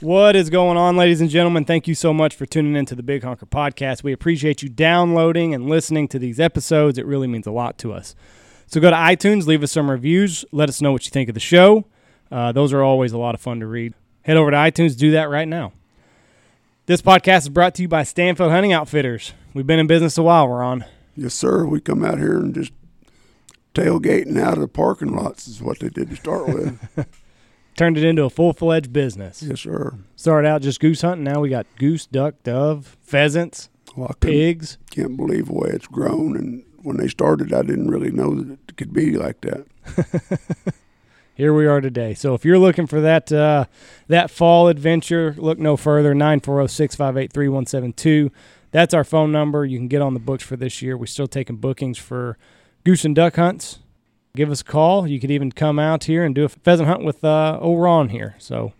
What is going on, ladies and gentlemen? Thank you so much for tuning into the Big Honker Podcast. We appreciate you downloading and listening to these episodes. It really means a lot to us. So go to iTunes, leave us some reviews, let us know what you think of the show. Uh, those are always a lot of fun to read. Head over to iTunes, do that right now. This podcast is brought to you by Stanfield Hunting Outfitters. We've been in business a while, we're on. Yes, sir. We come out here and just tailgating out of the parking lots is what they did to start with. Turned it into a full fledged business. yes, sir. Started out just goose hunting. Now we got goose, duck, dove, pheasants, Well, pigs. can't believe the way it's grown. And when they started, I didn't really know that it could be like that. here we are today. So if you're looking for that uh, that fall adventure, look no further. 940-658-3172. That's our phone number. You can get on the books for this year. We're still taking bookings for goose and duck hunts. Give us a call. You could even come out here and do a pheasant hunt with uh, old Ron here. So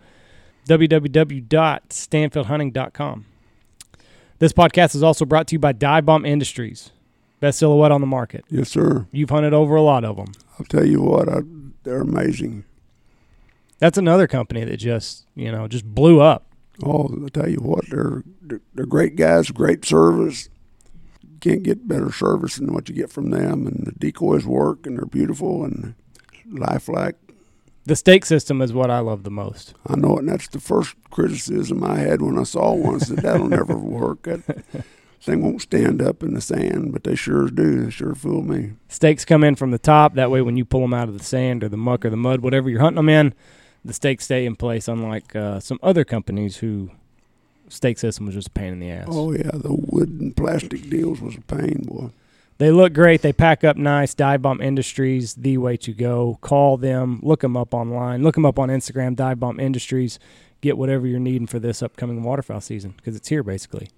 www.stanfieldhunting.com. This podcast is also brought to you by Dive Bomb Industries. Best silhouette on the market. Yes, sir. You've hunted over a lot of them. I'll tell you what, I, they're amazing. That's another company that just, you know, just blew up. Oh, I tell you what, they're they're, they're great guys, great service. Can't get better service than what you get from them. And the decoys work, and they're beautiful and lifelike. The stake system is what I love the most. I know it, and that's the first criticism I had when I saw one. Said, that'll never work. That thing won't stand up in the sand, but they sure do. They sure fool me. Stakes come in from the top. That way, when you pull them out of the sand or the muck or the mud, whatever you're hunting them in, the stakes stay in place. Unlike uh, some other companies who stake system was just a pain in the ass. Oh, yeah, the wood and plastic deals was a pain, boy. They look great. They pack up nice. Dive Bomb Industries, the way to go. Call them. Look them up online. Look them up on Instagram. Dive Bomb Industries. Get whatever you're needing for this upcoming waterfowl season because it's here basically.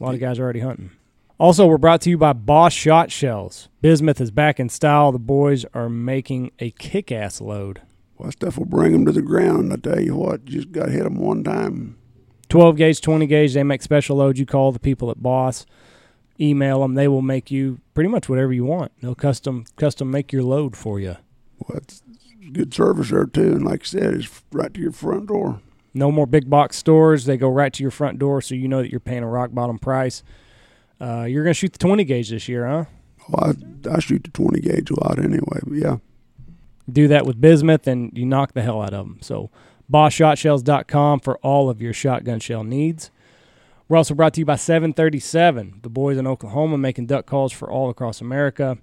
A lot of guys are already hunting. Also, we're brought to you by Boss Shot Shells. Bismuth is back in style. The boys are making a kick-ass load. Well, stuff will bring them to the ground. I tell you what, just got to hit them one time. 12 gauge, 20 gauge. They make special loads. You call the people at Boss, email them. They will make you pretty much whatever you want. They'll custom custom make your load for you. Well, it's good service there, too. And like I said, it's right to your front door. No more big box stores. They go right to your front door, so you know that you're paying a rock bottom price. Uh, you're gonna shoot the 20 gauge this year, huh? Well, I, I shoot the 20 gauge a lot anyway, but yeah. Do that with bismuth, and you knock the hell out of them. So, BossShotShells.com for all of your shotgun shell needs. We're also brought to you by 737, the boys in Oklahoma making duck calls for all across America.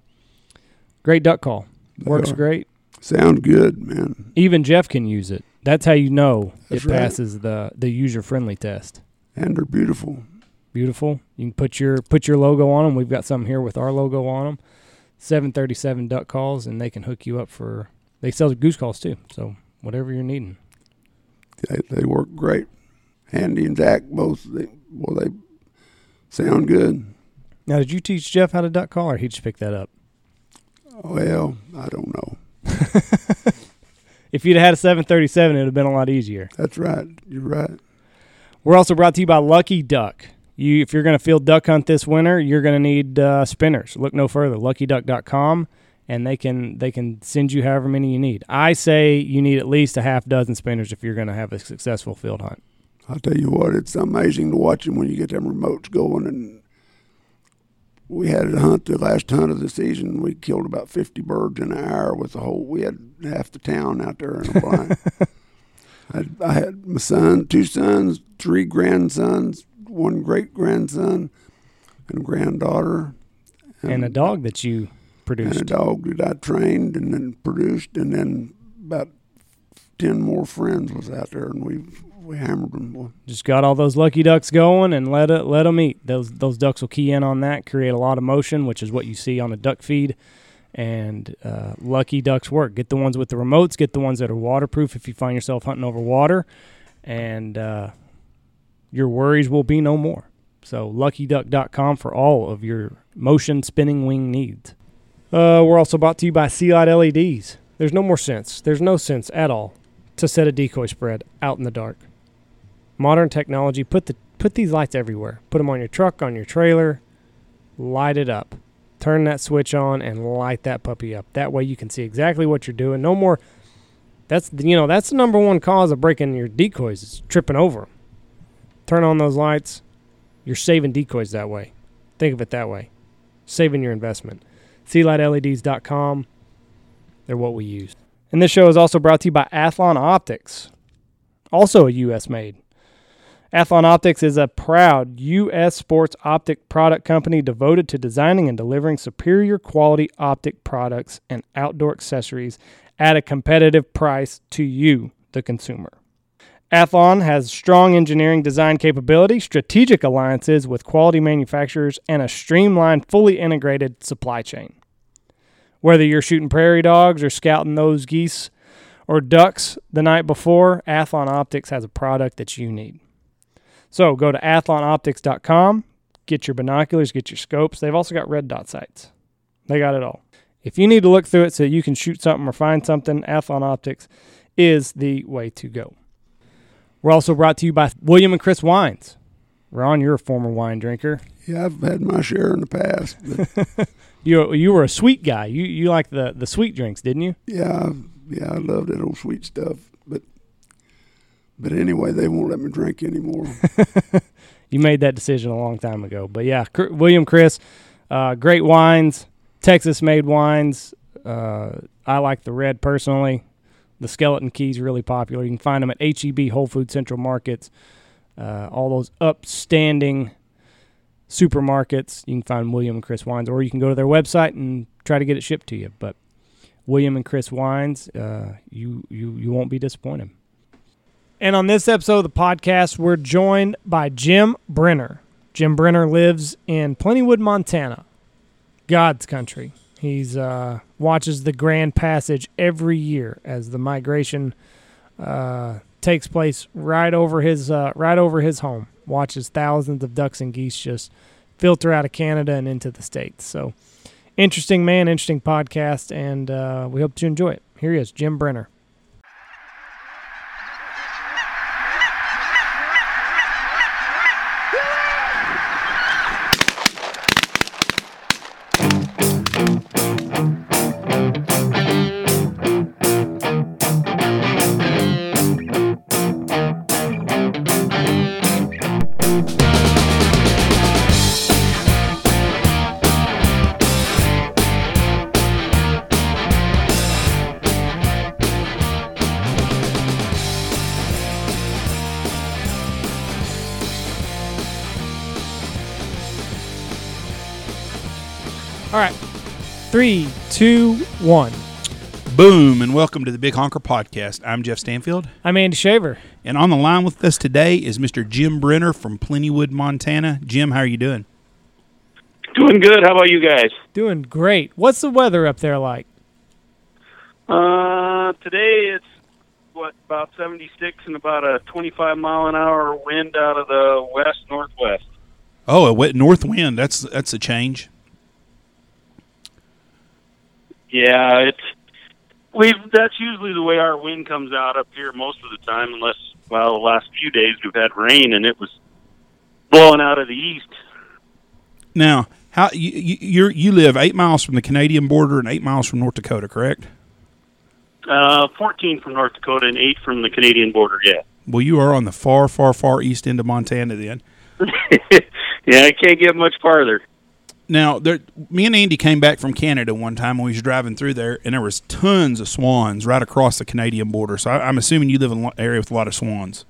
Great duck call, works great. Sound good, man. Even Jeff can use it. That's how you know That's it right. passes the the user friendly test. And they're beautiful. Beautiful. You can put your put your logo on them. We've got some here with our logo on them. 737 duck calls, and they can hook you up for. They sell goose calls too. So whatever you're needing. They, they work great. Andy and Zach both, they, well, they sound good. Now, did you teach Jeff how to duck call, or he just picked that up? Well, I don't know. If you'd had a 737, it would have been a lot easier. That's right. You're right. We're also brought to you by Lucky Duck. You, if you're going to field duck hunt this winter, you're going to need uh, spinners. Look no further. LuckyDuck.com, and they can they can send you however many you need. I say you need at least a half dozen spinners if you're going to have a successful field hunt. I'll tell you what, it's amazing to watch them when you get them remotes going. And we had a hunt, the last hunt of the season. We killed about 50 birds in an hour with the whole, we had half the town out there in a blind. I, had, I had my son, two sons, three grandsons, one great grandson, and a granddaughter. And a dog that you and a dog that I trained and then produced, and then about ten more friends was out there, and we we hammered them. Boy. Just got all those lucky ducks going and let it let them eat. Those those ducks will key in on that, create a lot of motion, which is what you see on a duck feed. And uh, lucky ducks work. Get the ones with the remotes. Get the ones that are waterproof if you find yourself hunting over water, and uh, your worries will be no more. So luckyduck.com for all of your motion spinning wing needs. Uh, we're also brought to you by Sea Light LEDs. There's no more sense. There's no sense at all to set a decoy spread out in the dark. Modern technology put the put these lights everywhere. Put them on your truck, on your trailer, light it up. Turn that switch on and light that puppy up. That way you can see exactly what you're doing. No more That's you know that's the number one cause of breaking your decoys is tripping over them. Turn on those lights. You're saving decoys that way. Think of it that way. Saving your investment. SealightLEDs.com. They're what we use. And this show is also brought to you by Athlon Optics, also a U.S. made. Athlon Optics is a proud U.S. sports optic product company devoted to designing and delivering superior quality optic products and outdoor accessories at a competitive price to you, the consumer. Athlon has strong engineering design capability, strategic alliances with quality manufacturers, and a streamlined, fully integrated supply chain. Whether you're shooting prairie dogs or scouting those geese or ducks the night before, Athlon Optics has a product that you need. So go to athlonoptics.com, get your binoculars, get your scopes. They've also got red dot sights. They got it all. If you need to look through it so you can shoot something or find something, Athlon Optics is the way to go. We're also brought to you by William and Chris Wines. Ron, you're a former wine drinker. Yeah, I've had my share in the past. You you were a sweet guy. You you like the the sweet drinks, didn't you? yeah, yeah, I love that old sweet stuff. But but anyway, they won't let me drink anymore. You made that decision a long time ago. But yeah, Cr- William Chris, uh, great wines, Texas made wines. Uh, I like the red personally. The Skeleton Key's really popular. You can find them at HEB Whole Food Central Markets. Uh, all those upstanding supermarkets. You can find William and Chris Wines, or you can go to their website and try to get it shipped to you. But William and Chris Wines, uh, you you you won't be disappointed. And on this episode of the podcast, we're joined by Jim Brenner. Jim Brenner lives in Plentywood, Montana, God's country. He's uh, watches the Grand Passage every year as the migration uh, takes place right over his uh, right over his home. Watches thousands of ducks and geese just filter out of Canada and into the states. So interesting man, interesting podcast, and uh, we hope you enjoy it. Here he is, Jim Brenner. All right, three, two, one. Boom, and welcome to the Big Honker Podcast. I'm Jeff Stanfield, I'm Andy Shaver. and on the line with us today is Mr. Jim Brenner from Plentywood, Montana. Jim, how are you doing? Doing good. How about you guys? Doing great. What's the weather up there like? Uh, today it's what about 76 and about a 25 mile an hour wind out of the west northwest. Oh, a wet north wind. That's that's a change. Yeah, it's we've that's usually the way our wind comes out up here most of the time, unless well the last few days we've had rain and it was blowing out of the east. Now, how you you you're, you live eight miles from the Canadian border and eight miles from North Dakota, correct? Uh, 14 from North Dakota and eight from the Canadian border. Yeah. Well, you are on the far, far, far east end of Montana. Then yeah, I can't get much farther. Now, there, me and Andy came back from Canada one time when we was driving through there, and there was tons of swans right across the Canadian border. So I, I'm assuming you live in an area with a lot of swans.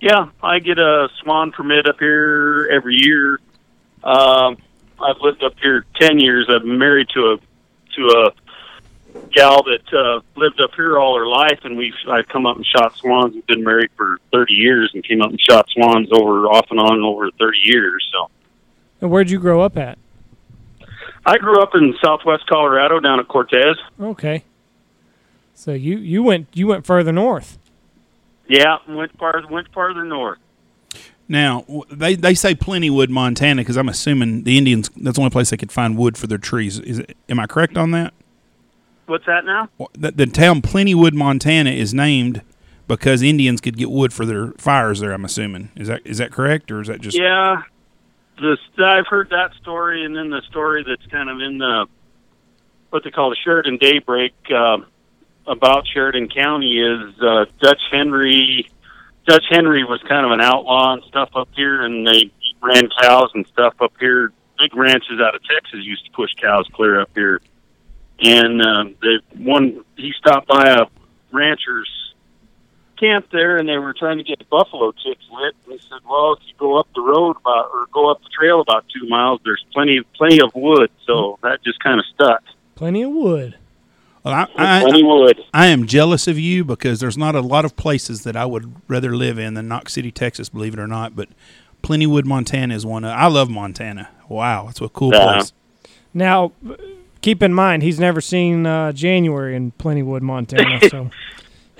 Yeah, I get a swan permit up here every year. Um, I've lived up here ten years. I've been married to a to a gal that uh, lived up here all her life, and we've I've come up and shot swans. We've been married for thirty years, and came up and shot swans over off and on over thirty years. So And where'd you grow up at? I grew up in Southwest Colorado, down at Cortez. Okay. So you you went you went further north. Yeah, went farther went farther north. Now they they say Plentywood, Montana, because I'm assuming the Indians that's the only place they could find wood for their trees. Is it, am I correct on that? What's that now? The, the town Plentywood, Montana, is named because Indians could get wood for their fires there. I'm assuming is that is that correct or is that just Yeah, this I've heard that story, and then the story that's kind of in the what they call the Sheridan Daybreak. Um, about Sheridan County is uh, Dutch Henry. Dutch Henry was kind of an outlaw and stuff up here, and they ran cows and stuff up here. Big ranches out of Texas used to push cows clear up here. And uh, they one he stopped by a rancher's camp there, and they were trying to get buffalo chicks lit. And he said, "Well, if you go up the road about or go up the trail about two miles, there's plenty of plenty of wood." So that just kind of stuck. Plenty of wood. Well, I, I, plenty of wood. I am jealous of you because there's not a lot of places that I would rather live in than Knox City, Texas. Believe it or not, but Plentywood, Montana is one. Of, I love Montana. Wow, it's a cool Yeah. place. Now, keep in mind he's never seen uh, January in Plentywood, Montana, so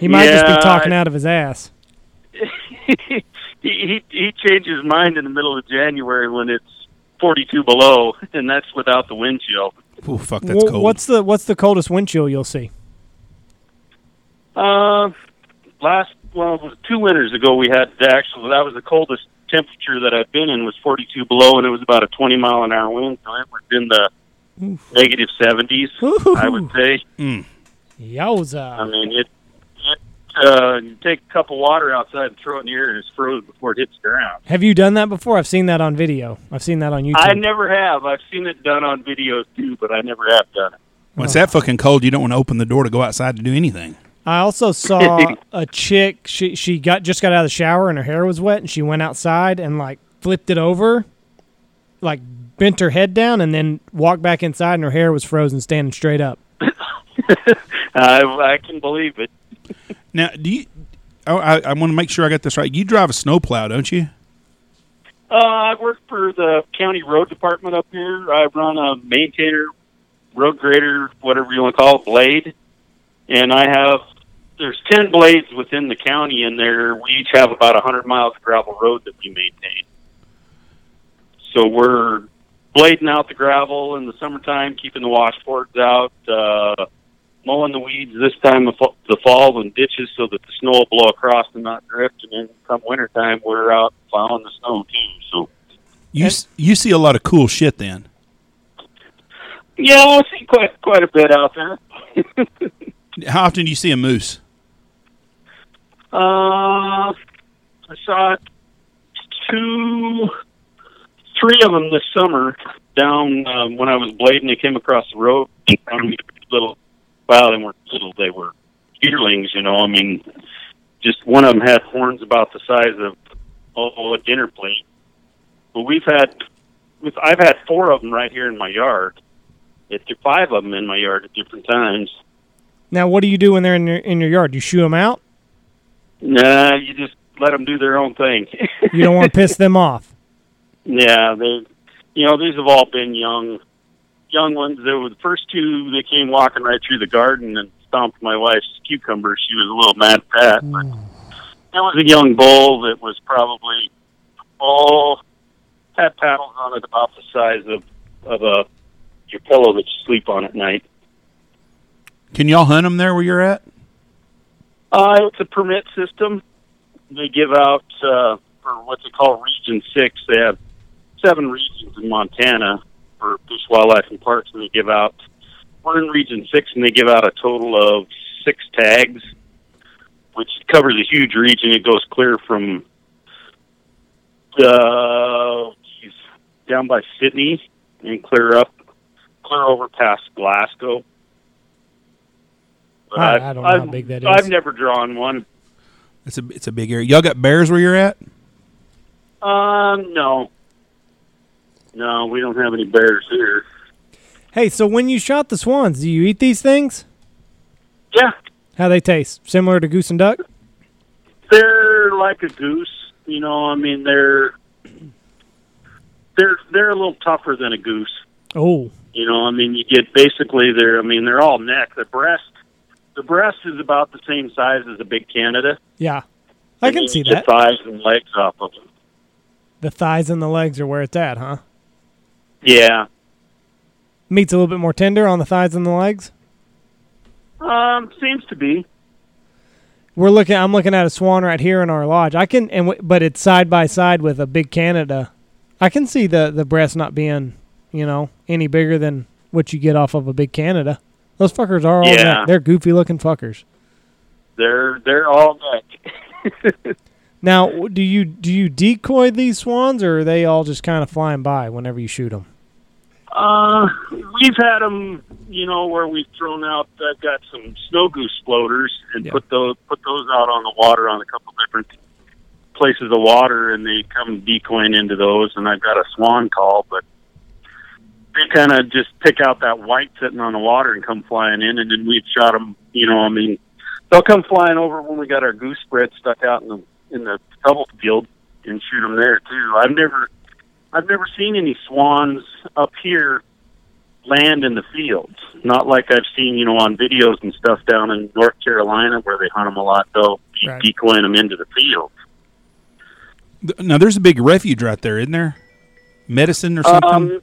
he might just be talking I- out of his ass. he, he he changed his mind in the middle of January when it's 42 below, and that's without the wind chill. Ooh, fuck, that's Wh- cold. What's the what's the coldest wind chill you'll see? Uh, last well, two winters ago we had actually that was the coldest temperature that I've been in was 42 below, and it was about a 20 mile an hour wind, so it was in the negative 70s. I would say. Mm. I Yowza! mean, it. It uh, you take a cup of water outside and throw it in the air, and it's frozen before it hits the ground. Have you done that before? I've seen that on video. I've seen that on YouTube. I never have. I've seen it done on videos too, but I never have done it. When it's that fucking cold, you don't want to open the door to go outside to do anything. I also saw a chick. She she got just got out of the shower and her hair was wet, and she went outside and like flipped it over, like bent her head down, and then walked back inside, and her hair was frozen, standing straight up. I, I can believe it. Now, do you? Oh, I, I want to make sure I got this right. You drive a snowplow, don't you? Uh, I work for the county road department up here. I run a maintainer, road grader, whatever you want to call it, blade. And I have, there's 10 blades within the county, and there we each have about a 100 miles of gravel road that we maintain. So we're blading out the gravel in the summertime, keeping the washboards out, uh, mowing the weeds this time of the fall and ditches so that the snow will blow across and not drift. And then come wintertime, we're out plowing the snow too. So You you see a lot of cool shit then. yeah, I see quite quite a bit out there. How often do you see a moose? Uh, I saw two, three of them this summer down um, when I was blading. They came across the road. Um, little, well, they weren't little. They were yearlings. You know, I mean, just one of them had horns about the size of oh a dinner plate. But we've had, with I've had four of them right here in my yard. It's five of them in my yard at different times. Now, what do you do when they're in your in your yard? You shoo them out. Nah, you just let them do their own thing. You don't want to piss them off. Yeah, they, you know, these have all been young, young ones. There were the first two. They came walking right through the garden and stomped my wife's cucumber. She was a little mad at that. But that was a young bull that was probably all had paddles on it about the size of of a your pillow that you sleep on at night. Can y'all hunt them there where you're at? Uh, it's a permit system. They give out uh, for what they call Region Six. They have seven regions in Montana for Fish, Wildlife, and Parks, and they give out. We're in Region Six, and they give out a total of six tags, which covers a huge region. It goes clear from uh, geez, down by Sidney and clear up, clear over past Glasgow. But I- I've- I don't know how I've- big that I've never drawn one. It's a it's a big area. Y'all got bears where you're at? Um, no. No, we don't have any bears here. Hey, so when you shot the swans, do you eat these things? Yeah, How they taste? Similar to goose and duck? they're like a goose. You know, I mean, they're they're they're a little tougher than a goose. Oh, You know, I mean, you get basically they're. I mean, they're all neck. The breast, the breast is about the same size as a big Canada. yeah. I And can see that. Thighs and legs off of them. The thighs and the legs are where it's at, huh? Yeah. Meat's a little bit more tender on the thighs and the legs. Um, seems to be. We're looking. I'm looking at a swan right here in our lodge. I can, and w- but it's side by side with a big Canada. I can see the the breast not being, you know, any bigger than what you get off of a big Canada. Those fuckers are all Yeah. neck. They're goofy looking fuckers. They're they're all neck. Now, do you do you decoy these swans, or are they all just kind of flying by whenever you shoot them? Uh, we've had them, you know, where we've thrown out. I've got some snow goose floaters and Yeah. put those put those out on the water on a couple different places of water, and they come decoying into those. And I've got a swan call, but they kind of just pick out that white sitting on the water and come flying in, and then we've shot them. You know, I mean, they'll come flying over when we got our goose spread stuck out in the in the stubble field and shoot them there too. I've never I've never seen any swans up here land in the fields. Not like I've seen, you know, on videos and stuff down in North Carolina where they hunt them a lot. They'll be Right. decoying them into the field. Th- Now there's a big refuge right there, isn't there? Medicine or something. Um,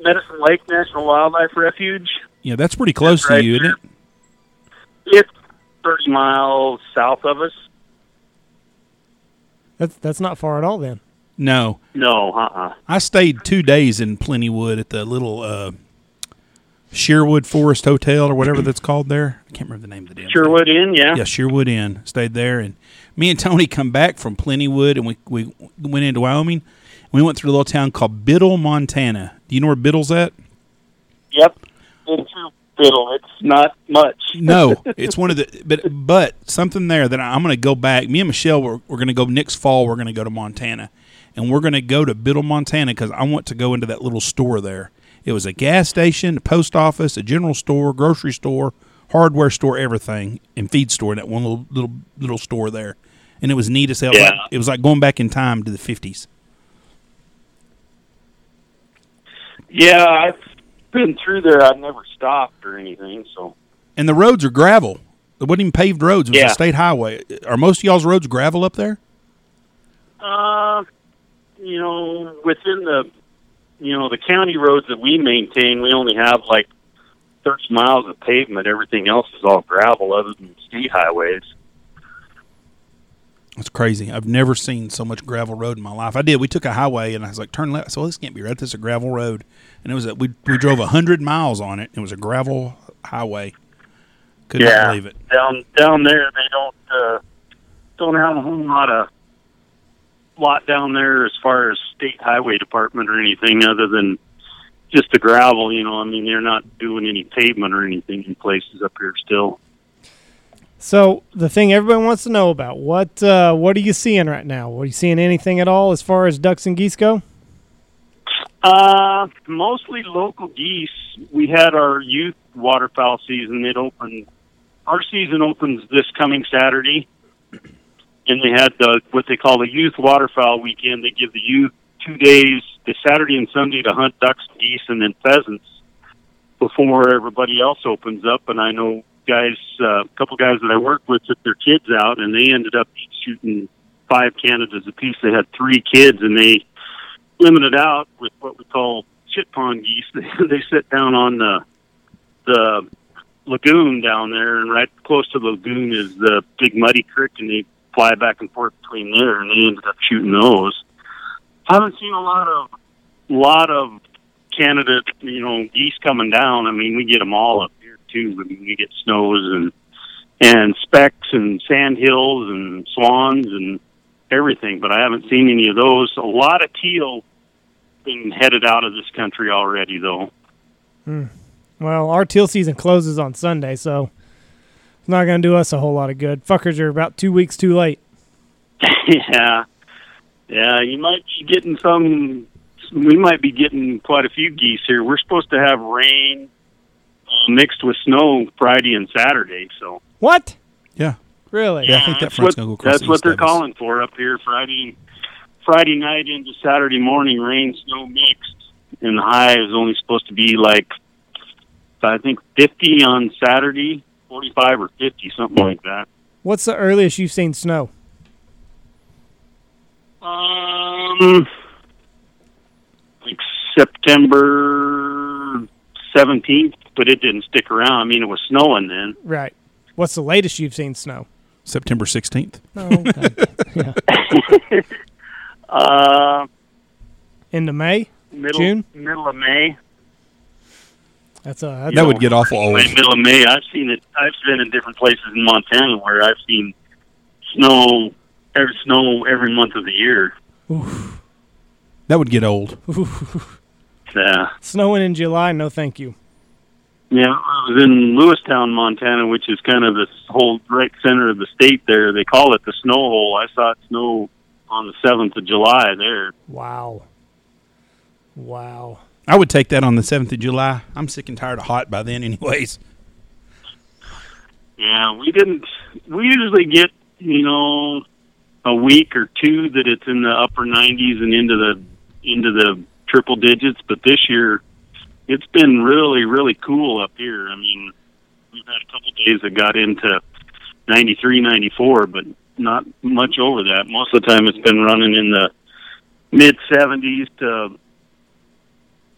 Medicine Lake National Wildlife Refuge. yeah, that's pretty close that's to right you, isn't it? It's 30 miles south of us. That's that's not far at all. Then No, No, uh-uh. I stayed two days in Plentywood at the little uh, Sherwood Forest Hotel or whatever that's called there. I can't remember the name of the damn. thing. Sherwood Inn, yeah. Yeah, Sherwood Inn. Stayed there, and me and Tony come back from Plentywood, and we we went into Wyoming. We went through a little town called Biddle, Montana. Do you know where Biddle's at? Yep. It's a fiddle. It's not much. No, it's one of the but but something there that I'm going to go back. Me and Michelle we're, we're going to go next fall. We're going to go to Montana, and we're going to go to Biddle, Montana because I want to go into that little store there. It was a gas station, a post office, a general store, grocery store, hardware store, everything, and feed store. That one little little little store there, and it was neat as hell. Yeah. Like- it was like going back in time to the fifties. Yeah, I've been through there. I've never stopped or anything, so. And the roads are gravel. It wasn't even paved roads. It was Yeah. a state highway. Are most of y'all's roads gravel up there? Uh, you know, within the, you know, the county roads that we maintain, we only have like 30 miles of pavement. Everything else is all gravel, other than state highways. It's crazy. I've never seen so much gravel road in my life. I did. We took a highway and I was like, turn left. So this can't be right. This is a gravel road, and it was a, we we drove a hundred miles on it. It was a gravel highway. Could not believe it. down down there, they don't uh, don't have a whole lot of lot down there as far as state highway department or anything, other than just the gravel. You know, I mean, they're not doing any pavement or anything in places up here still. So the thing everybody wants to know about what uh, what are you seeing right now? Are you seeing anything at all as far as ducks and geese go? Uh, mostly local geese. We had our youth waterfowl season. It opened. Our season opens this coming Saturday, and they had the what they call the youth waterfowl weekend. They give the youth two days, the Saturday and Sunday, to hunt ducks, geese, and then pheasants before everybody else opens up. And I know guys, uh, a couple guys that I work with, took their kids out, and they ended up shooting five Canadas apiece. They had three kids, and they limited out with what we call chit pond geese. They, they sit down on the the lagoon down there, and right close to the lagoon is the big muddy creek, and they fly back and forth between there, and they ended up shooting those. Haven't seen a lot of lot of Canada, you know, geese coming down. I mean, we get them all up here too. I mean, we get snows and and specks and sand hills and swans and everything, but I haven't seen any of those. A lot of teal been headed out of this country already, though. Hmm. Well, our teal season closes on Sunday, so not going to do us a whole lot of good. Fuckers are about two weeks too late. yeah, yeah, you might be getting some. We might be getting quite a few geese here. We're supposed to have rain uh, mixed with snow Friday and Saturday, so What? Yeah. Really? Yeah, I think that that's front's what, gonna go across That's the what they're of us. calling for up here Friday, Friday night into Saturday morning. Rain, snow mixed, and the high is only supposed to be like I think fifty on Saturday, forty-five or fifty, something like that. What's the earliest you've seen snow? Um, like September seventeenth, but it didn't stick around. I mean, it was snowing then. Right. What's the latest you've seen snow? September sixteenth. Oh, okay. yeah. Uh, Into May? middle June? middle of May. That's a that's That would get awful old. Right middle of May. I've seen it. I've been in different places in Montana where I've seen snow every snow every month of the year. That would get old. Yeah. snowing in July. No, thank you. Yeah, I was in Lewistown, Montana, which is kind of the whole right center of the state. There, they call it the snow hole. I saw it snow on the seventh of July. There, Wow. Wow. I would take that on the seventh of July. I'm sick and tired of hot by then, anyways. yeah, we didn't. We usually get you know a week or two that it's in the upper nineties and into the into the triple digits, but this year it's been really really cool up here. I mean, we've had a couple days that got into 93, 94, but not much over that. Most of the time, it's been running in the mid seventies to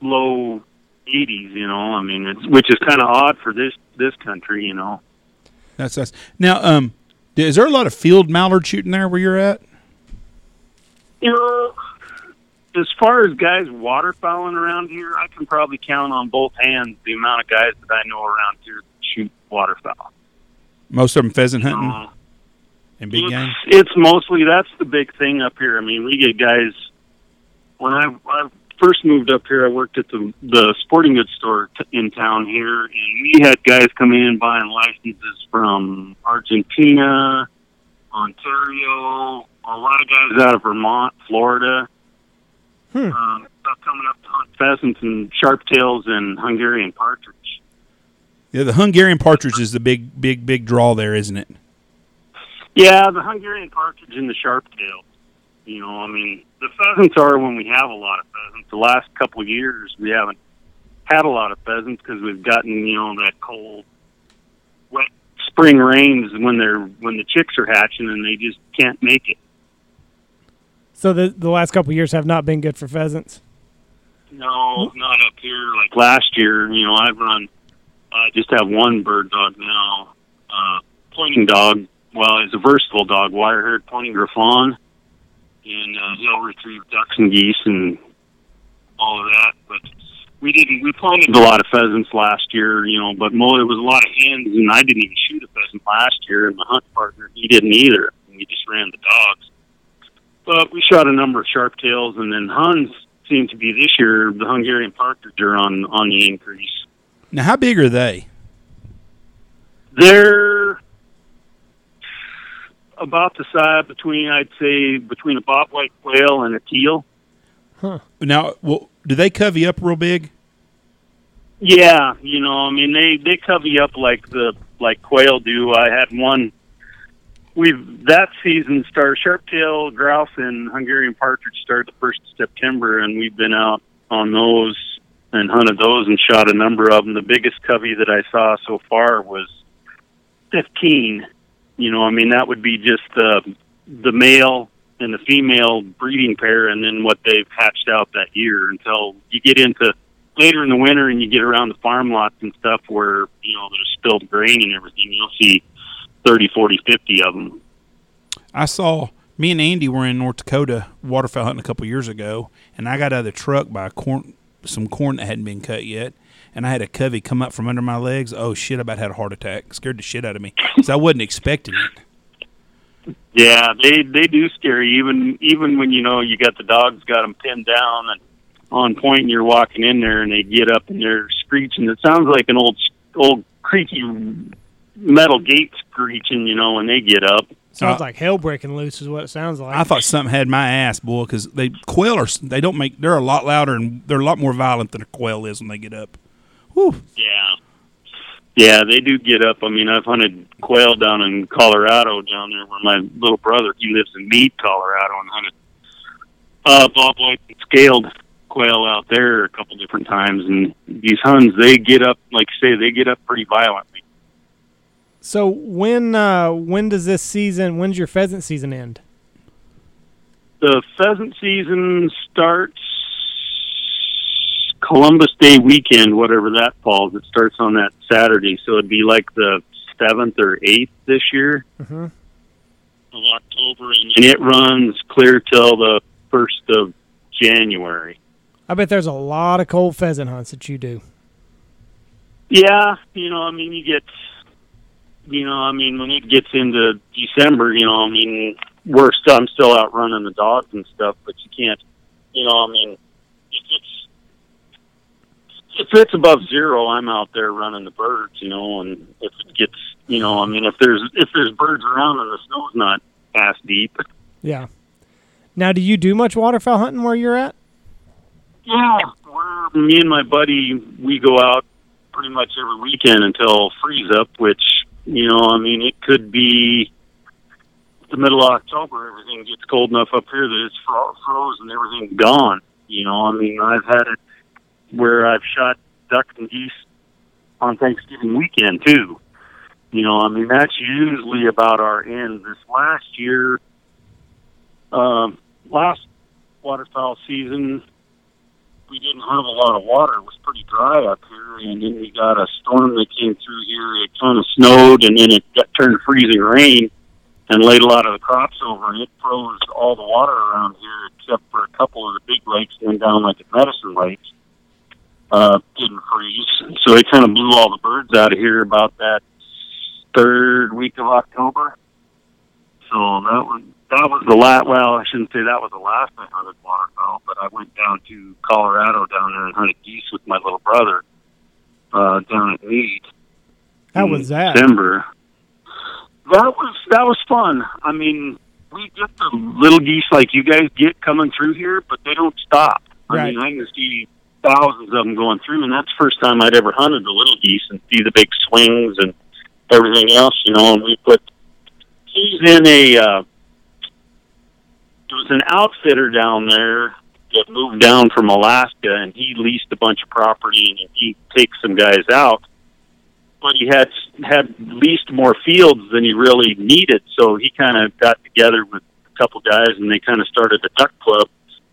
low eighties. You know, I mean, it's which is kind of odd for this this country. You know. That's us. Now, um, is there a lot of field mallard shooting there where you're at? You know, as far as guys waterfowling around here, I can probably count on both hands the amount of guys that I know around here that shoot waterfowl. Most of them pheasant hunting Uh, and big it's, game. it's mostly that's the big thing up here. I mean, we get guys. When I, I first moved up here, I worked at the the sporting goods store t- in town here, and we had guys come in buying licenses from Argentina, Ontario, a lot of guys out of Vermont, Florida. Hmm. Um, stuff coming up to hunt pheasants and sharptails and Hungarian partridge. Yeah, the Hungarian partridge is the big, big, big draw there, isn't it? Yeah, the Hungarian partridge and the sharptail. You know, I mean, the pheasants are when we have a lot of pheasants. The last couple of years, we haven't had a lot of pheasants because we've gotten you know that cold, wet spring rains when they're when the chicks are hatching and they just can't make it. So the the last couple of years have not been good for pheasants. No, not up here. Like last year, you know, I've run. I just have one bird dog now, uh, pointing dog. Well, it's a versatile dog, wire-haired pointing griffon, and uh, he'll retrieve ducks and geese and all of that. But we didn't. We pointed a lot of pheasants last year, you know, but mo- it was a lot of hens, and I didn't even shoot a pheasant last year. And my hunt partner, he didn't either. We just ran the dogs. But we shot a number of sharptails, and then Huns seem to be this year the Hungarian partridge are on on the increase. Now, how big are they? They're about the size between I'd say between a bobwhite quail and a teal. Huh. Now, well, do they covey up real big? Yeah, you know, I mean they they covey up like the like quail do. I had one. We've that season started sharptail, grouse, and Hungarian partridge started the first of September, and we've been out on those and hunted those and shot a number of them. The biggest covey that I saw so far was fifteen. You know, I mean that would be just the the male and the female breeding pair, and then what they've hatched out that year. Until you get into later in the winter and you get around the farm lots and stuff where you know there's spilled grain and everything, you'll see thirty, forty, fifty of them. I saw me and Andy were in North Dakota waterfowl hunting a couple years ago, and I got out of the truck by corn, some corn that hadn't been cut yet, and I had a covey come up from under my legs. Oh shit! I about had a heart attack. Scared the shit out of me. So I wasn't expecting it. Yeah, they they do scare you even even when you know you got the dogs got them pinned down and on point, and you're walking in there and they get up and they're screeching. It sounds like an old old creaky metal gate screeching, you know, when they get up. Sounds Uh, like hell breaking loose is what it sounds like. I thought something had my ass, boy, because they quail are they don't make they're a lot louder and they're a lot more violent than a quail is when they get up. Whew. Yeah. Yeah, they do get up. I mean, I've hunted quail down in Colorado, down there where my little brother he lives in Mead, Colorado, and hunted uh, bobwhite and scaled quail out there a couple different times. And these huns, they get up, like you say, they get up pretty violently. so when uh, when does this season? When's your pheasant season end? The pheasant season starts Columbus Day weekend, whatever that falls. It starts on that Saturday, so it'd be like the seventh or eighth this year. hmm of October, and it runs clear till the first of January. I bet there's a lot of cold pheasant hunts that you do. Yeah, you know, I mean, you get, you know, I mean, when it gets into December, you know, I mean, we're still, I'm still out running the dogs and stuff, but you can't, you know, I mean, it's if it's above zero, I'm out there running the birds, you know, and if it gets, you know, I mean, if there's if there's birds around and the snow's not ass deep, Yeah. Now, do you do much waterfowl hunting where you're at? Yeah, we're me and my buddy. We go out pretty much every weekend until freeze up, which you know, I mean, it could be the middle of October. Everything gets cold enough up here that it's fro- frozen, everything's gone. You know, I mean, I've had it where I've shot duck and geese on Thanksgiving weekend too. You know, I mean, that's usually about our end. This last year, um, last waterfowl season, we didn't have a lot of water. It was pretty dry up here, and then we got a storm that came through here. It kind of snowed, and then it got turned freezing rain and laid a lot of the crops over, and it froze all the water around here except for a couple of the big lakes and down like at Medicine Lake. Uh, didn't freeze, so it kind of blew all the birds out of here about that third week of October. So that was that was the last. Well, I shouldn't say that was the last I hunted waterfowl, but I went down to Colorado down there and hunted geese with my little brother uh, down at Mead. How was that? December. That was that was fun. I mean, we get the little geese like you guys get coming through here, but they don't stop. Right. I mean, I can see thousands of them going through, and that's the first time I'd ever hunted the little geese and see the big swings and everything else. You know, and we put he's in a uh, there was an outfitter down there that moved down from Alaska, and he leased a bunch of property, and he takes some guys out. But he had had leased more fields than he really needed, so he kind of got together with a couple guys, and they kind of started a duck club.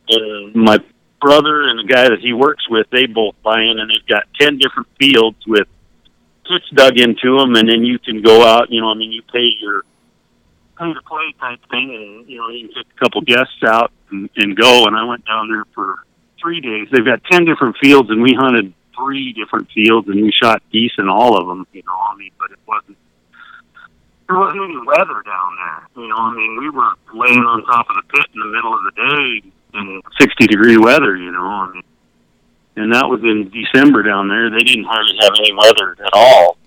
And my brother and the guy that he works with, they both buy in, and they've got ten different fields with pits dug into them, and then you can go out. You know, I mean, you pay your pay to play type thing, and you know, you can take a couple guests out and, and go. And I went down there for three days. They've got ten different fields, and we hunted three different fields, and we shot geese in all of them. You know, I mean, but it wasn't. There wasn't any weather down there. You know, I mean, we were laying on top of the pit in the middle of the day in 60 degree weather, you know, I mean, and that was in December down there. They didn't hardly have any weather at all.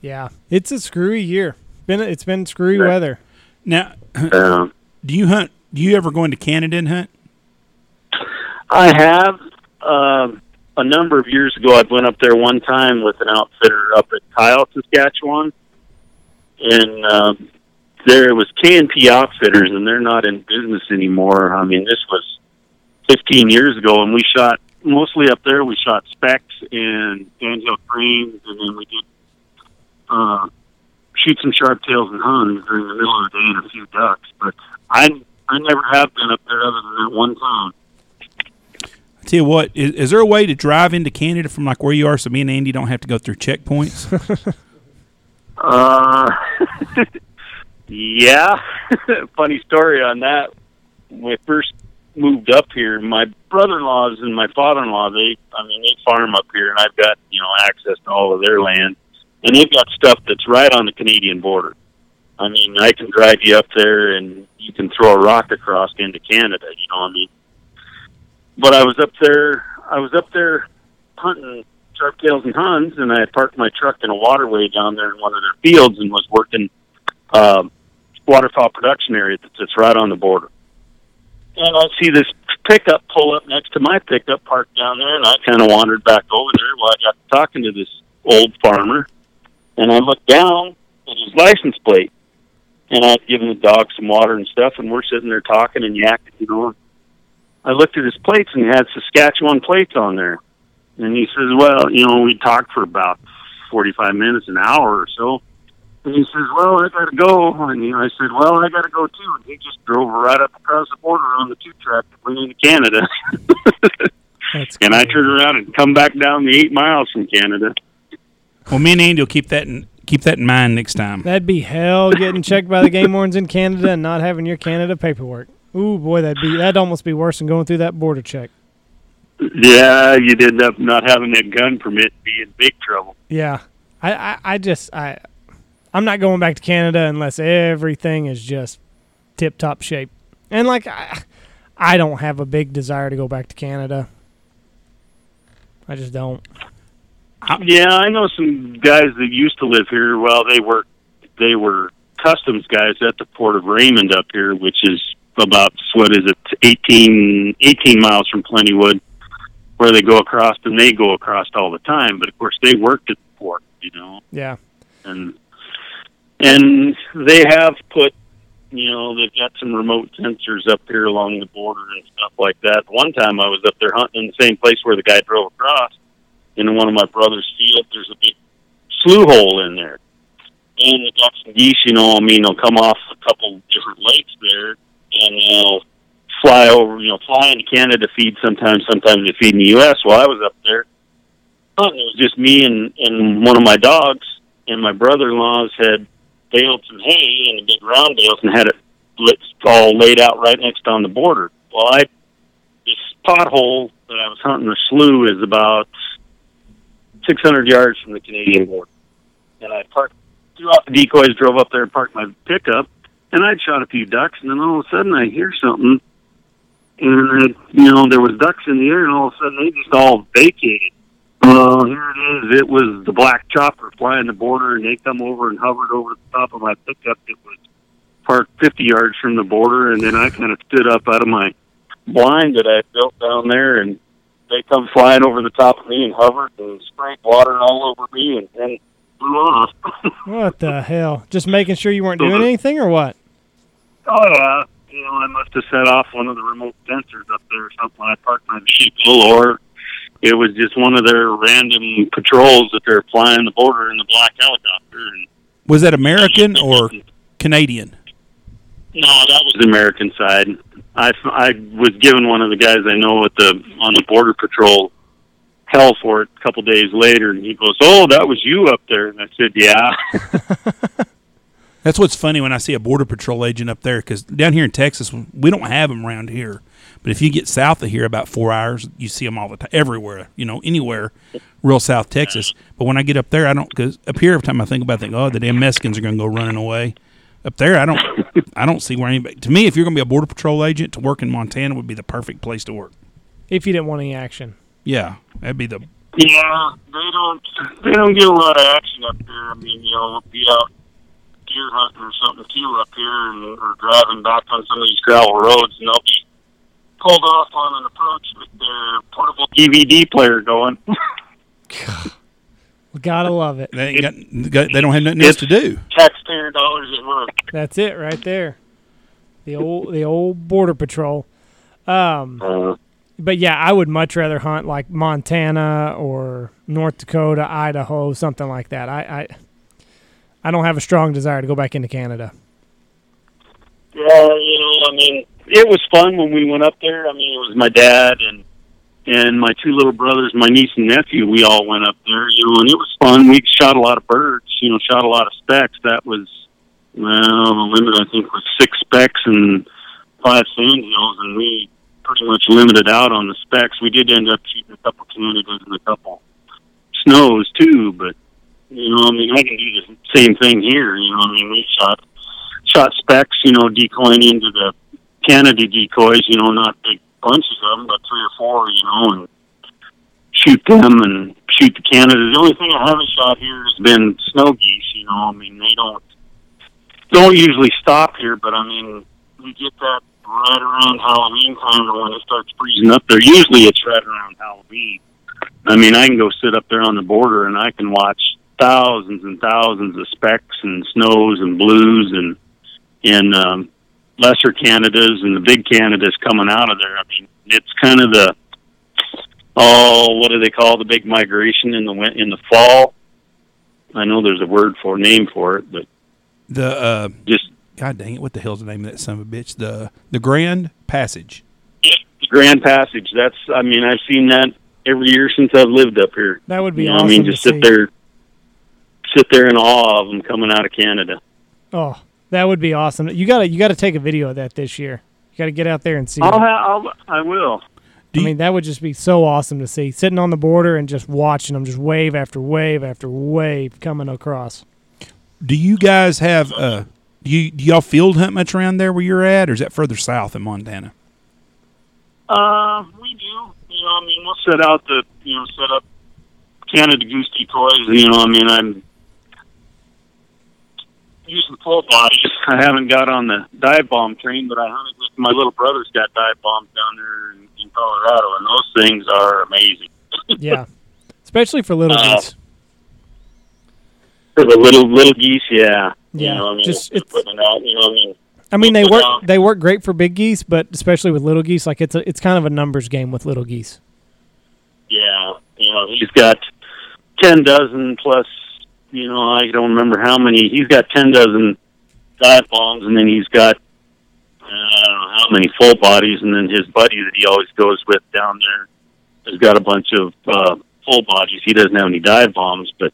Yeah, it's a screwy year. Been it's been screwy Right. weather. Now, Um, do you hunt? Do you ever go into Canada and hunt? I have um, a number of years ago. I went up there one time with an outfitter up at Kyle, Saskatchewan, and um, there was K and P Outfitters, and they're not in business anymore. I mean, this was 15 years ago, and we shot mostly up there. We shot specks and sandhill cranes, and then we did uh, shoot some sharp tails and huns during the middle of the day and a few ducks. But I I never have been up there other than that one time. I tell you what, is, is there a way to drive into Canada from like where you are, so me and Andy don't have to go through checkpoints? Uh, yeah. Funny story on that. When I first moved up here, my brother-in-laws and my father-in-law, they, I mean, they farm up here, and I've got, you know, access to all of their land. And they've got stuff that's right on the Canadian border. I mean, I can drive you up there, and you can throw a rock across into Canada, you know what I mean? But I was up there, I was up there hunting sharptails and huns, and I had parked my truck in a waterway down there in one of their fields and was working um, waterfowl production area that's, that's right on the border. And I see this pickup pull up next to my pickup parked down there, and I kind of wandered back over there. Well, I got talking to this old farmer, and I looked down at his license plate, and I'd given the dog some water and stuff, and we're sitting there talking and yakking, you know. I looked at his plates, and he had Saskatchewan plates on there. And he says, well, you know, we talked for about 45 minutes, an hour or so. And he says, well, I got to go. And you know, I said, well, I got to go too. And he just drove right up across the border on the two track that went into Canada. That's and I crazy. turned around and come back down the eight miles from Canada. well, me and Andy will keep that in keep that in mind next time. That'd be hell getting checked by the game wardens in Canada and not having your Canada paperwork. Ooh boy, that'd be that'd almost be worse than going through that border check. Yeah, you'd end up not having that gun permit, and be in big trouble. Yeah, I, I, I just I, I'm not going back to Canada unless everything is just tip top shape. And like I, I don't have a big desire to go back to Canada. I just don't. Uh, yeah, I know some guys that used to live here. Well, they were they were customs guys at the port of Raymond up here, which is about what is it, 18, 18 miles from Plentywood, where they go across, and they go across all the time. But of course, they worked at the port, you know, Yeah, and and they have put, you know, they've got some remote sensors up here along the border and stuff like that. One time, I was up there hunting in the same place where the guy drove across. In one of my brother's field, there's a big slough hole in there and the ducks and geese, you know, I mean, they'll come off a couple different lakes there, and they'll fly over, you know, fly into Canada to feed sometimes, sometimes they feed in the U.S. While I was up there, hunting, it was just me and, and one of my dogs, and my brother-in-laws had baled some hay in the big round bales and had it all laid out right next on the border. Well, I, this pothole that I was hunting the slough is about 600 yards from the Canadian border. And I parked threw out the decoys, drove up there parked my pickup, and I'd shot a few ducks, and then all of a sudden I hear something, and you know there was ducks in the air, and all of a sudden they just all vacated. Well, here it is. It was the black chopper flying the border, and they come over and hovered over the top of my pickup. It was parked 50 yards from the border, and then I kind of stood up out of my blind that I built down there, and they come flying over the top of me and hovered and sprayed water all over me, and then flew off. what the hell? Just making sure you weren't doing mm-hmm. anything or what? Oh yeah, you know I must have set off one of the remote sensors up there or something. I parked my vehicle, or it was just one of their random patrols that they're flying the border in the black helicopter. And Was that American or Canadian? no, that was the American side. I I was given one of the guys I know at the on the border patrol hell for it a couple days later, and he goes, "Oh, that was you up there," and I said, "Yeah." That's what's funny when I see a border patrol agent up there because down here in Texas we don't have them around here. But if you get south of here about four hours, you see them all the time, everywhere. You know, anywhere, real South Texas. But when I get up there, I don't because up here every time I think about, it, I think, oh, the damn Mexicans are going to go running away. Up there, I don't, I don't see where anybody. To me, if you're going to be a border patrol agent to work in Montana, would be the perfect place to work. If you didn't want any action. Yeah, that'd be the. Yeah, they don't they don't get a lot of action up there. I mean, you know, we'll be out deer hunting or something too up here, and or driving back on some of these gravel roads, and they'll be pulled off on an approach with their portable DVD player going. Gotta love it. They, ain't got, got- they don't have nothing else to do. Taxpayer dollars at work. That's it right there. The old the old border patrol. Um, Uh, but yeah, I would much rather hunt like Montana or North Dakota, Idaho, something like that. I I, I don't have a strong desire to go back into Canada. yeah, you know, I mean, it was fun when we went up there. I mean, it was my dad and and my two little brothers, my niece and nephew. We all went up there, you know, and it was fun. We shot a lot of birds, you know, shot a lot of specks. That was well, the limit I think was six specks and five sandhills, and we pretty much limited out on the specks. We did end up shooting a couple Canadas and a couple snows too, but you know, I mean, I can do the same thing here. You know, I mean, we shot shot specks, you know, decoying into the Canada decoys. You know, not big bunches of them, but three or four. You know, and shoot them and shoot the Canada. The only thing I haven't shot here has been snow geese. You know, I mean, they don't don't usually stop here, but I mean, we get that right around Halloween time when it starts freezing up there. Usually it's right around Halloween. I mean, I can go sit up there on the border and I can watch thousands and thousands of specks and snows and blues and and um, lesser Canadas and the big Canadas coming out of there. I mean, it's kind of the oh, what do they call the big migration in the win- in the fall? I know there's a word for name for it, but The uh, just God dang it, what the hell's the name of that son of a bitch? The the Grand Passage. Grand Passage. That's I mean I've seen that every year since I've lived up here. That would be You know, awesome I mean, just sit see. there, sit there in awe of them coming out of Canada. Oh, that would be awesome. You gotta you gotta take a video of that this year. You gotta get out there and see. I'll, ha- I'll I will. Do I you- mean, that would just be so awesome to see. Sitting on the border and just watching them, just wave after wave after wave coming across. Do you guys have uh do you do y'all field hunt much around there where you're at, or is that further south in Montana? Uh, we do. You know, I mean, we'll set out the, you know, set up Canada goose decoys. You know, I mean, I'm using full bodies. I haven't got on the dive bomb train, but I hunted with my little brother's got dive bombs down there in, in Colorado, and those things are amazing. Yeah, especially for little Uh, geese. For the little little geese, yeah. Yeah, You know, I mean, just- it's- out. You know, I mean, I mean, they work out- they work great for big geese, but especially with little geese, like it's a, it's kind of a numbers game with little geese. Yeah, you know, he's got ten dozen plus. You know, I don't remember how many. He's got ten dozen dive bombs, and then he's got uh, I don't know how many full bodies, and then his buddy that he always goes with down there has got a bunch of uh, full bodies. He doesn't have any dive bombs, but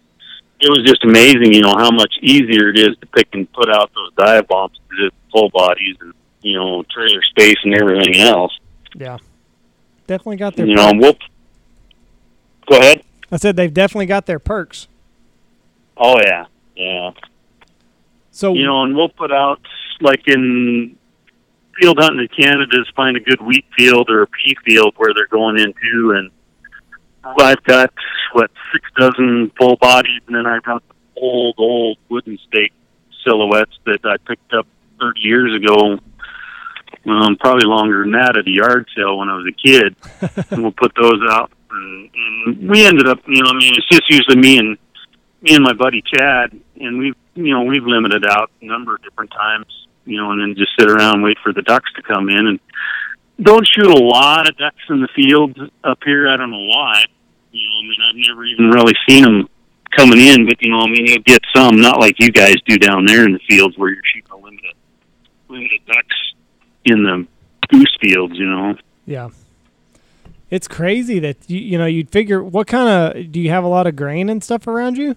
it was just amazing, you know, how much easier it is to pick and put out those dive bombs to just full bodies and you know trailer space and everything else. Yeah, definitely got their. You know, we'll go ahead. I said they've definitely got their perks. Oh yeah, yeah. So you know, and we'll put out like in field hunting in Canada is find a good wheat field or a pea field where they're going into, and I've got what six dozen full bodies, and then I've got old old wooden stake silhouettes that I picked up 30 years ago. Um, probably longer than that at a yard sale when I was a kid. and we'll put those out, and, and we ended up, you know, I mean, it's just usually me and me and my buddy Chad, and we've you know we've limited out a number of different times, you know, and then just sit around and wait for the ducks to come in, and don't shoot a lot of ducks in the field up here. I don't know why. You know, I mean, I've never even really seen them coming in, but you know, I mean, you get some, not like you guys do down there in the fields where you're shooting a limited limited ducks in the goose fields. You know. yeah, it's crazy that you you know you'd figure what kind of do you have a lot of grain and stuff around you?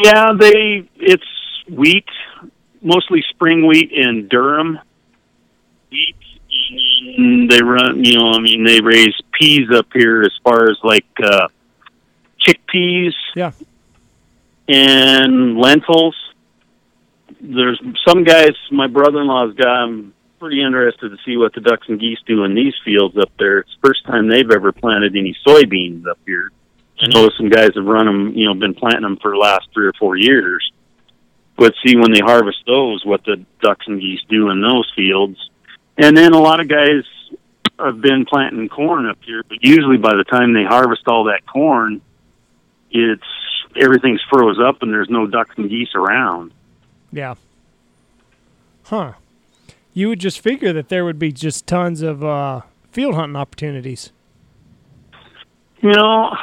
Yeah, they it's wheat, mostly spring wheat and durum wheat. And they run, you know, I mean, they raise peas up here as far as like uh, chickpeas. Yeah. And lentils. There's some guys. My brother-in-law's got. I'm pretty interested to see what the ducks and geese do in these fields up there. It's the first time they've ever planted any soybeans up here. I know some guys have run them, you know, been planting them for the last three or four years. But see when they harvest those, what the ducks and geese do in those fields. And then a lot of guys have been planting corn up here, but usually by the time they harvest all that corn, it's everything's froze up and there's no ducks and geese around. Yeah. Huh. You would just figure that there would be just tons of uh, field hunting opportunities. You know,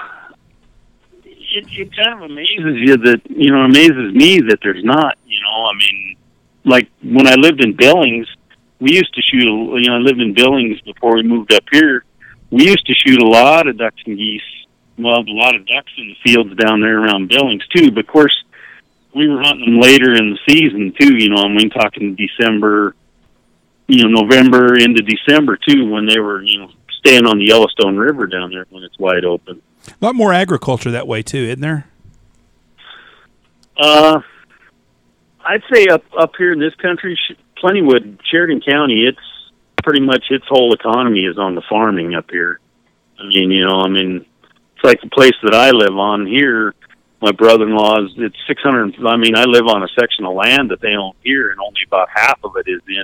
it, it kind of amazes you that you know amazes me that there's not. You know, I mean, like when I lived in Billings, we used to shoot. You know, I lived in Billings before we moved up here. We used to shoot a lot of ducks and geese. Well, a lot of ducks in the fields down there around Billings too. But of course, we were hunting them later in the season too. You know, I mean, talking December, you know, November into December too, when they were you know staying on the Yellowstone River down there when it's wide open. A lot more agriculture that way too, isn't there? Uh, I'd say up up here in this country, Plentywood, Sheridan County, it's pretty much its whole economy is on the farming up here. I mean, you know, I mean, it's like the place that I live on here. My brother-in-law's. It's six hundred. I mean, I live on a section of land that they own here, and only about half of it is in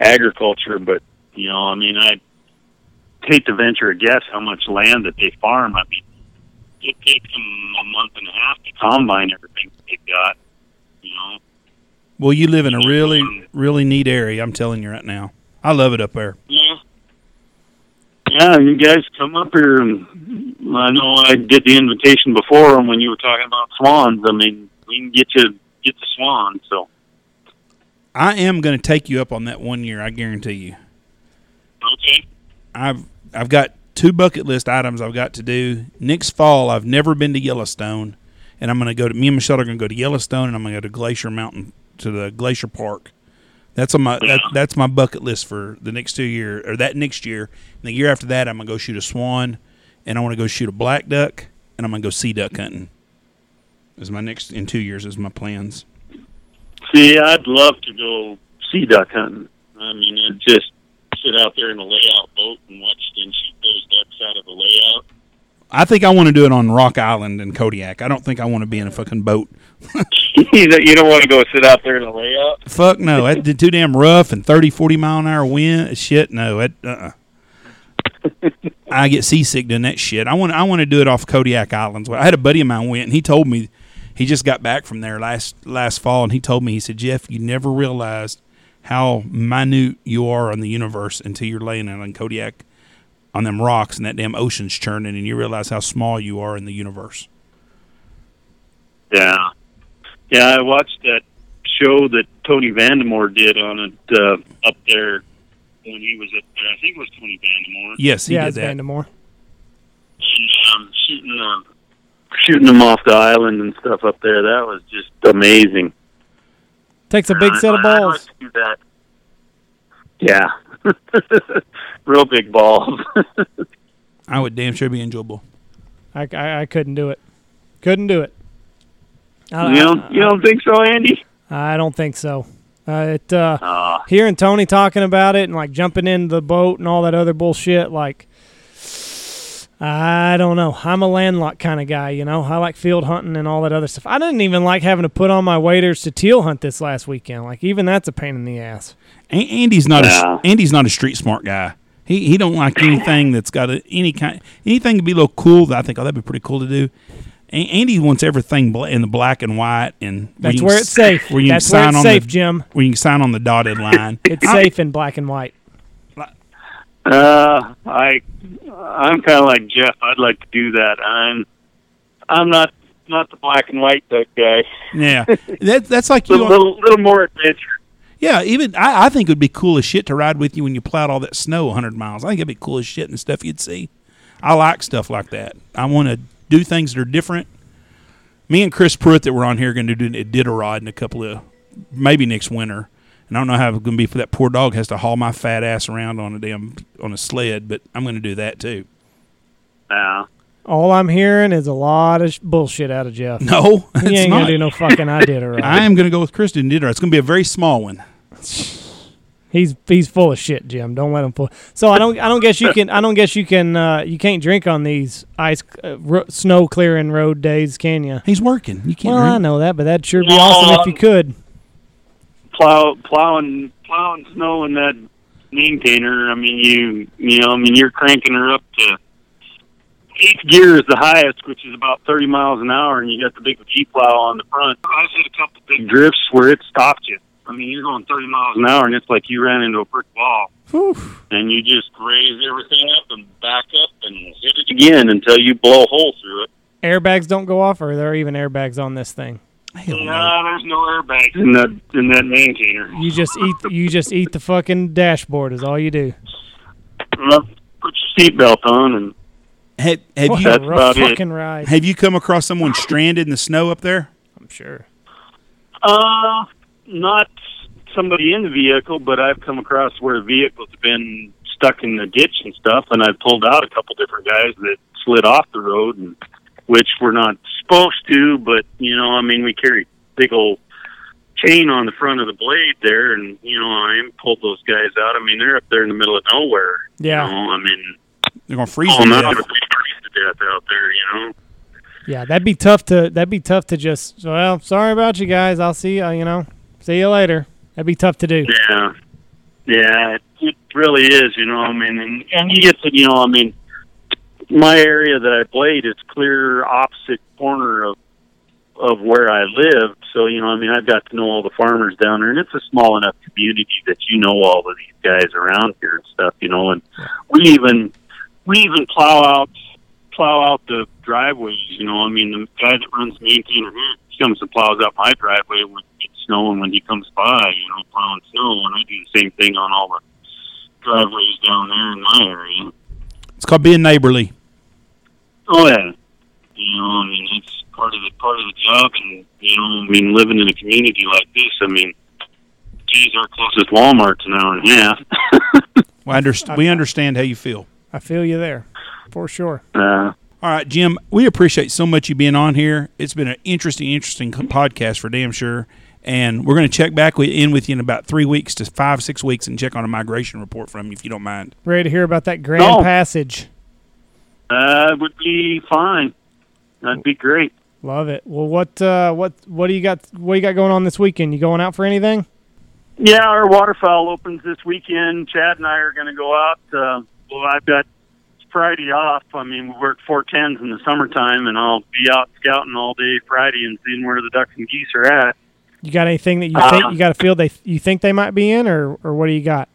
agriculture. But you know, I mean, I hate to venture a guess how much land that they farm. I mean, it takes them a month and a half to combine everything that they've got. You know. Well, you live in a really, um, really neat area. I'm telling you right now. I love it up there. Yeah. Yeah, you guys come up here, and I know I did the invitation before when you were talking about swans. I mean, we can get you get the swan. So I am going to take you up on that one year. I guarantee you. okay, I've I've got two bucket list items I've got to do next fall. I've never been to Yellowstone, and I'm going to go to. Me and Michelle are going to go to Yellowstone, and I'm going to go to Glacier Mountain to the Glacier Park That's on my that, that's my bucket list for the next two year or that next year. And the year after that, I'm gonna go shoot a swan, and I want to go shoot a black duck, and I'm gonna go sea duck hunting. Is my next in two years is my plans. See, I'd love to go sea duck hunting. I mean, it just sit out there in a layout boat and watch them shoot those ducks out of the layout. I think I want to do it on Rock Island in Kodiak. I don't think I want to be in a fucking boat. you don't- want to go sit out there in a layout. Fuck no, that's too damn rough and 30, 40 mile an hour wind. Shit, no, that uh. uh I get seasick doing that shit. I want I want to do it off Kodiak Islands. I had a buddy of mine went and he told me he just got back from there last last fall and he told me he said Jeff, you never realized how minute you are on the universe until you're laying out on Kodiak on them rocks and that damn ocean's churning and you realize how small you are in the universe. Yeah, yeah. I watched that show that Tony Vandemore did on it uh, up there when he was up there. I think it was Tony Vandemore. Yes, he yeah, did it's that. Vandemore. um, shooting uh, shooting them off the island and stuff up there. That was just amazing. Takes a big I'd- set of I'd balls. like to do that. Yeah, real big balls. I would damn sure be enjoyable. I, I, I couldn't do it. Couldn't do it. I, you don't you don't think so, Andy? I, I don't think so. Uh, it uh, Uh, hearing Tony talking about it and like jumping in the boat and all that other bullshit, like I don't know. I'm a landlocked kind of guy, you know. I like field hunting and all that other stuff. I didn't even like having to put on my waders to teal hunt this last weekend. Like even that's a pain in the ass. Andy's not Yeah. a Andy's not a street smart guy. He he don't like anything that's got a, any kind anything to be a little cool that I think oh that'd be pretty cool to do. A- Andy wants everything bla- in the black and white and where That's you can where s- it's safe. Where you That's can where it's on safe, the, Jim. Where you can sign on the dotted line. It's safe in black and white. Uh, I I'm kind of like Jeff. I'd like to do that. I'm I'm not not the black and white duck guy. yeah, that that's like you. little, little little more adventure. Yeah, even I, I think it would be cool as shit to ride with you when you plowed all that snow 100 miles. I think it'd be cool as shit and stuff you'd see. I like stuff like that. I want to do things that are different. Me and Chris Pruitt that were on here are going to do a Iditarod in a couple of maybe next winter. And I don't know how it's going to be for that poor dog has to haul my fat ass around on a damn on a sled, but I'm going to do that too. Yeah. All I'm hearing is a lot of sh- bullshit out of Jeff. No, he it's ain't not. gonna do no fucking I did it right. I am going to go with Chris doing Iditarod. It's going to be a very small one. He's he's full of shit, Jim. Don't let him fool. So I don't I don't guess you can I don't guess you can uh, you can't drink on these ice uh, ro- snow clearing road days, can you? He's working. You can't. Well, I know that, but that'd sure be No, awesome if you could. Plow plowing plowing snow in that maintainer. I mean, you you know, I mean, you're cranking her up to eighth gear is the highest, which is about 30 miles an hour, and you got the big G plow on the front. I've hit a couple big drifts where it stopped you. I mean, you're going 30 miles an hour, and it's like you ran into a brick wall, Whew. and you just raise everything up and back up and hit it again until you blow a hole through it. Airbags don't go off, or there are there even airbags on this thing? Hell no. Nah, there's no airbags in that in that maintainer. You just eat you just eat the fucking dashboard is all you do. Well, Put your seatbelt on and Have, have What you a That's rough about it. ride. have you come across someone stranded in the snow up there? I'm sure. Uh, not somebody in the vehicle, but I've come across where vehicles have been stuck in the ditch and stuff, and I've pulled out a couple different guys that slid off the road, and which we're not supposed to, but you know, I mean, we carry big old chain on the front of the blade there, and you know, I pulled those guys out. I mean, they're up there in the middle of nowhere. Yeah. You know, I mean, They're gonna freeze oh, to no, death. they're freeze to death out there. You know. Yeah, that'd be tough to that'd be tough to just well, sorry about you guys. I'll see you, you know. See you later. That'd be tough to do. Yeah, yeah, it, it really is. You know, I mean, and, and you get to, you know, I mean, my area that I played is clear opposite corner of of where I live. So you know, I mean, I've got to know all the farmers down there, and it's a small enough community that you know all of these guys around here and stuff. You know, and we even we even plow out plow out the driveways. You know, I mean, the guy that runs maintainer he comes and plows out my driveway when it's snowing when he comes by. You know, plowing snow, and I do the same thing on all the driveways down there in my area. It's called being neighborly. Oh yeah, you know, I mean, it's part of the part of the job, and you know, I mean, living in a community like this, I mean, geez, our closest Walmart's an hour and a half. We, underst- we understand how you feel. I feel you there, for sure. uh, All right, Jim, we appreciate so much you being on here. It's been an interesting, interesting podcast for damn sure. And we're going to check back with, in with you in about three weeks to five, six weeks and check on a migration report from you if you don't mind. Ready to hear about that Grand No. Passage? That would be fine. That'd be great. Love it. Well, what uh, what what do you got? What you got going on this weekend? You going out for anything? Yeah, our waterfowl opens this weekend. Chad and I are going to go out. Uh, well, I've got Friday off. I mean, we work four tens in the summertime, and I'll be out scouting all day Friday and seeing where the ducks and geese are at. You got anything that you Uh, think you got a field they you think they might be in, or or what do you got?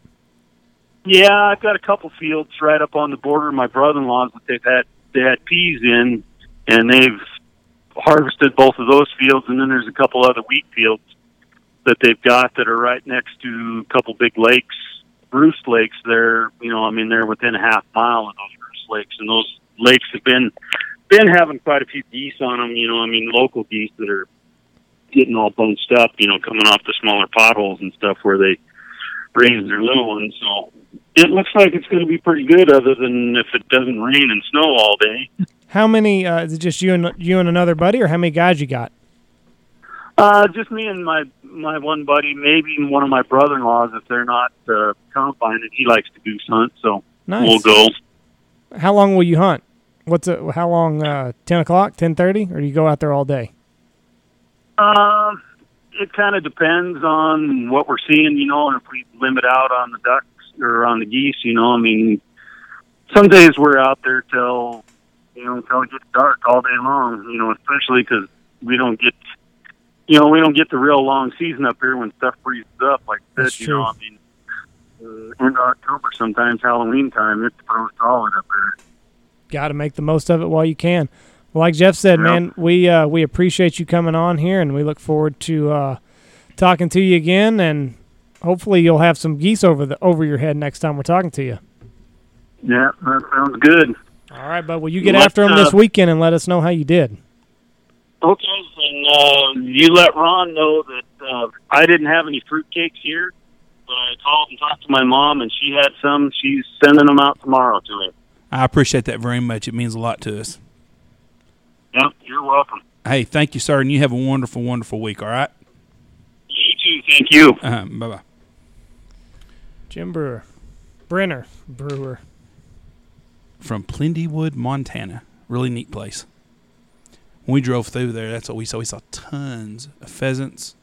Yeah, I've got a couple fields right up on the border. My brother-in-law's that they've had they had peas in, and they've harvested both of those fields. And then there's a couple other wheat fields that they've got that are right next to a couple big lakes, Bruce lakes. They're you know, I mean, they're within a half mile of those Bruce lakes, and those lakes have been been having quite a few geese on them. You know, I mean, local geese that are getting all bunched up. You know, coming off the smaller potholes and stuff where they raise their little ones. So it looks like it's going to be pretty good, other than if it doesn't rain and snow all day. How many? Uh, is it just you and you and another buddy, or how many guys you got? Uh, just me and my my one buddy, maybe one of my brother-in-laws if they're not uh, combining. He likes to goose hunt, so Nice. we'll go. How long will you hunt? What's it? How long? Uh, Ten o'clock, ten thirty, or do you go out there all day? Um, it kind of depends on what we're seeing, you know, and if we limit out on the ducks or on the geese, you know. I mean, some days we're out there till you know until it gets dark all day long, you know, especially because we don't get, you know, we don't get the real long season up here when stuff freezes up like this. You true. know, I mean, uh, end of October sometimes Halloween time it's froze solid up here. Got to make the most of it while you can. Well, like Jeff said, Yep. man, we uh, we appreciate you coming on here, and we look forward to uh, talking to you again, and hopefully you'll have some geese over the over your head next time we're talking to you. Yeah, that sounds good. All right, but will you get What, after them this uh, weekend and let us know how you did. Okay, and uh, you let Ron know that uh, I didn't have any fruitcakes here, but I called and talked to my mom, and she had some. She's sending them out tomorrow to him. I appreciate that very much. It means a lot to us. Yep, you're welcome. Hey, thank you, sir, and you have a wonderful, wonderful week, all right? You too. Thank you. Uh, bye bye. Jim Brewer, Brenner Brewer. From Plentywood, Montana. Really neat place. When we drove through there, that's what we saw. We saw tons of pheasants,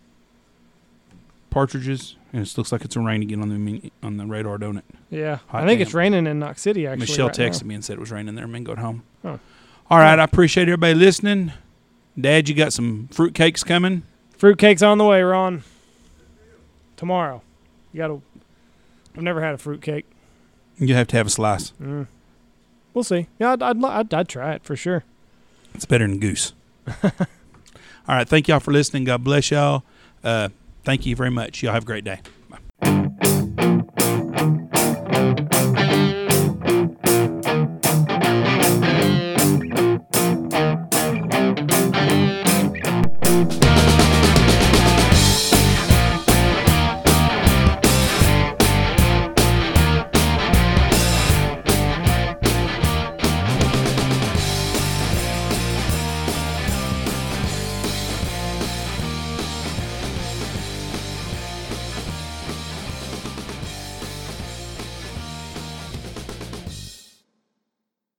partridges, and it looks like it's a rain again on the on the radar, don't it? Yeah, Hot I think damn. it's raining in Knox City. Actually, Michelle right texted now. me and said it was raining there. Man, going home. Huh. All right, I appreciate everybody listening. Dad, you got some fruitcakes coming. Fruitcake's on the way, Ron. Tomorrow, you got to. I've never had a fruitcake. You have to have a slice. We'll see. Yeah, I'd, I'd, I'd, I'd try it for sure. It's better than goose. All right, thank y'all for listening. God bless y'all. Uh, thank you very much. Y'all have a great day.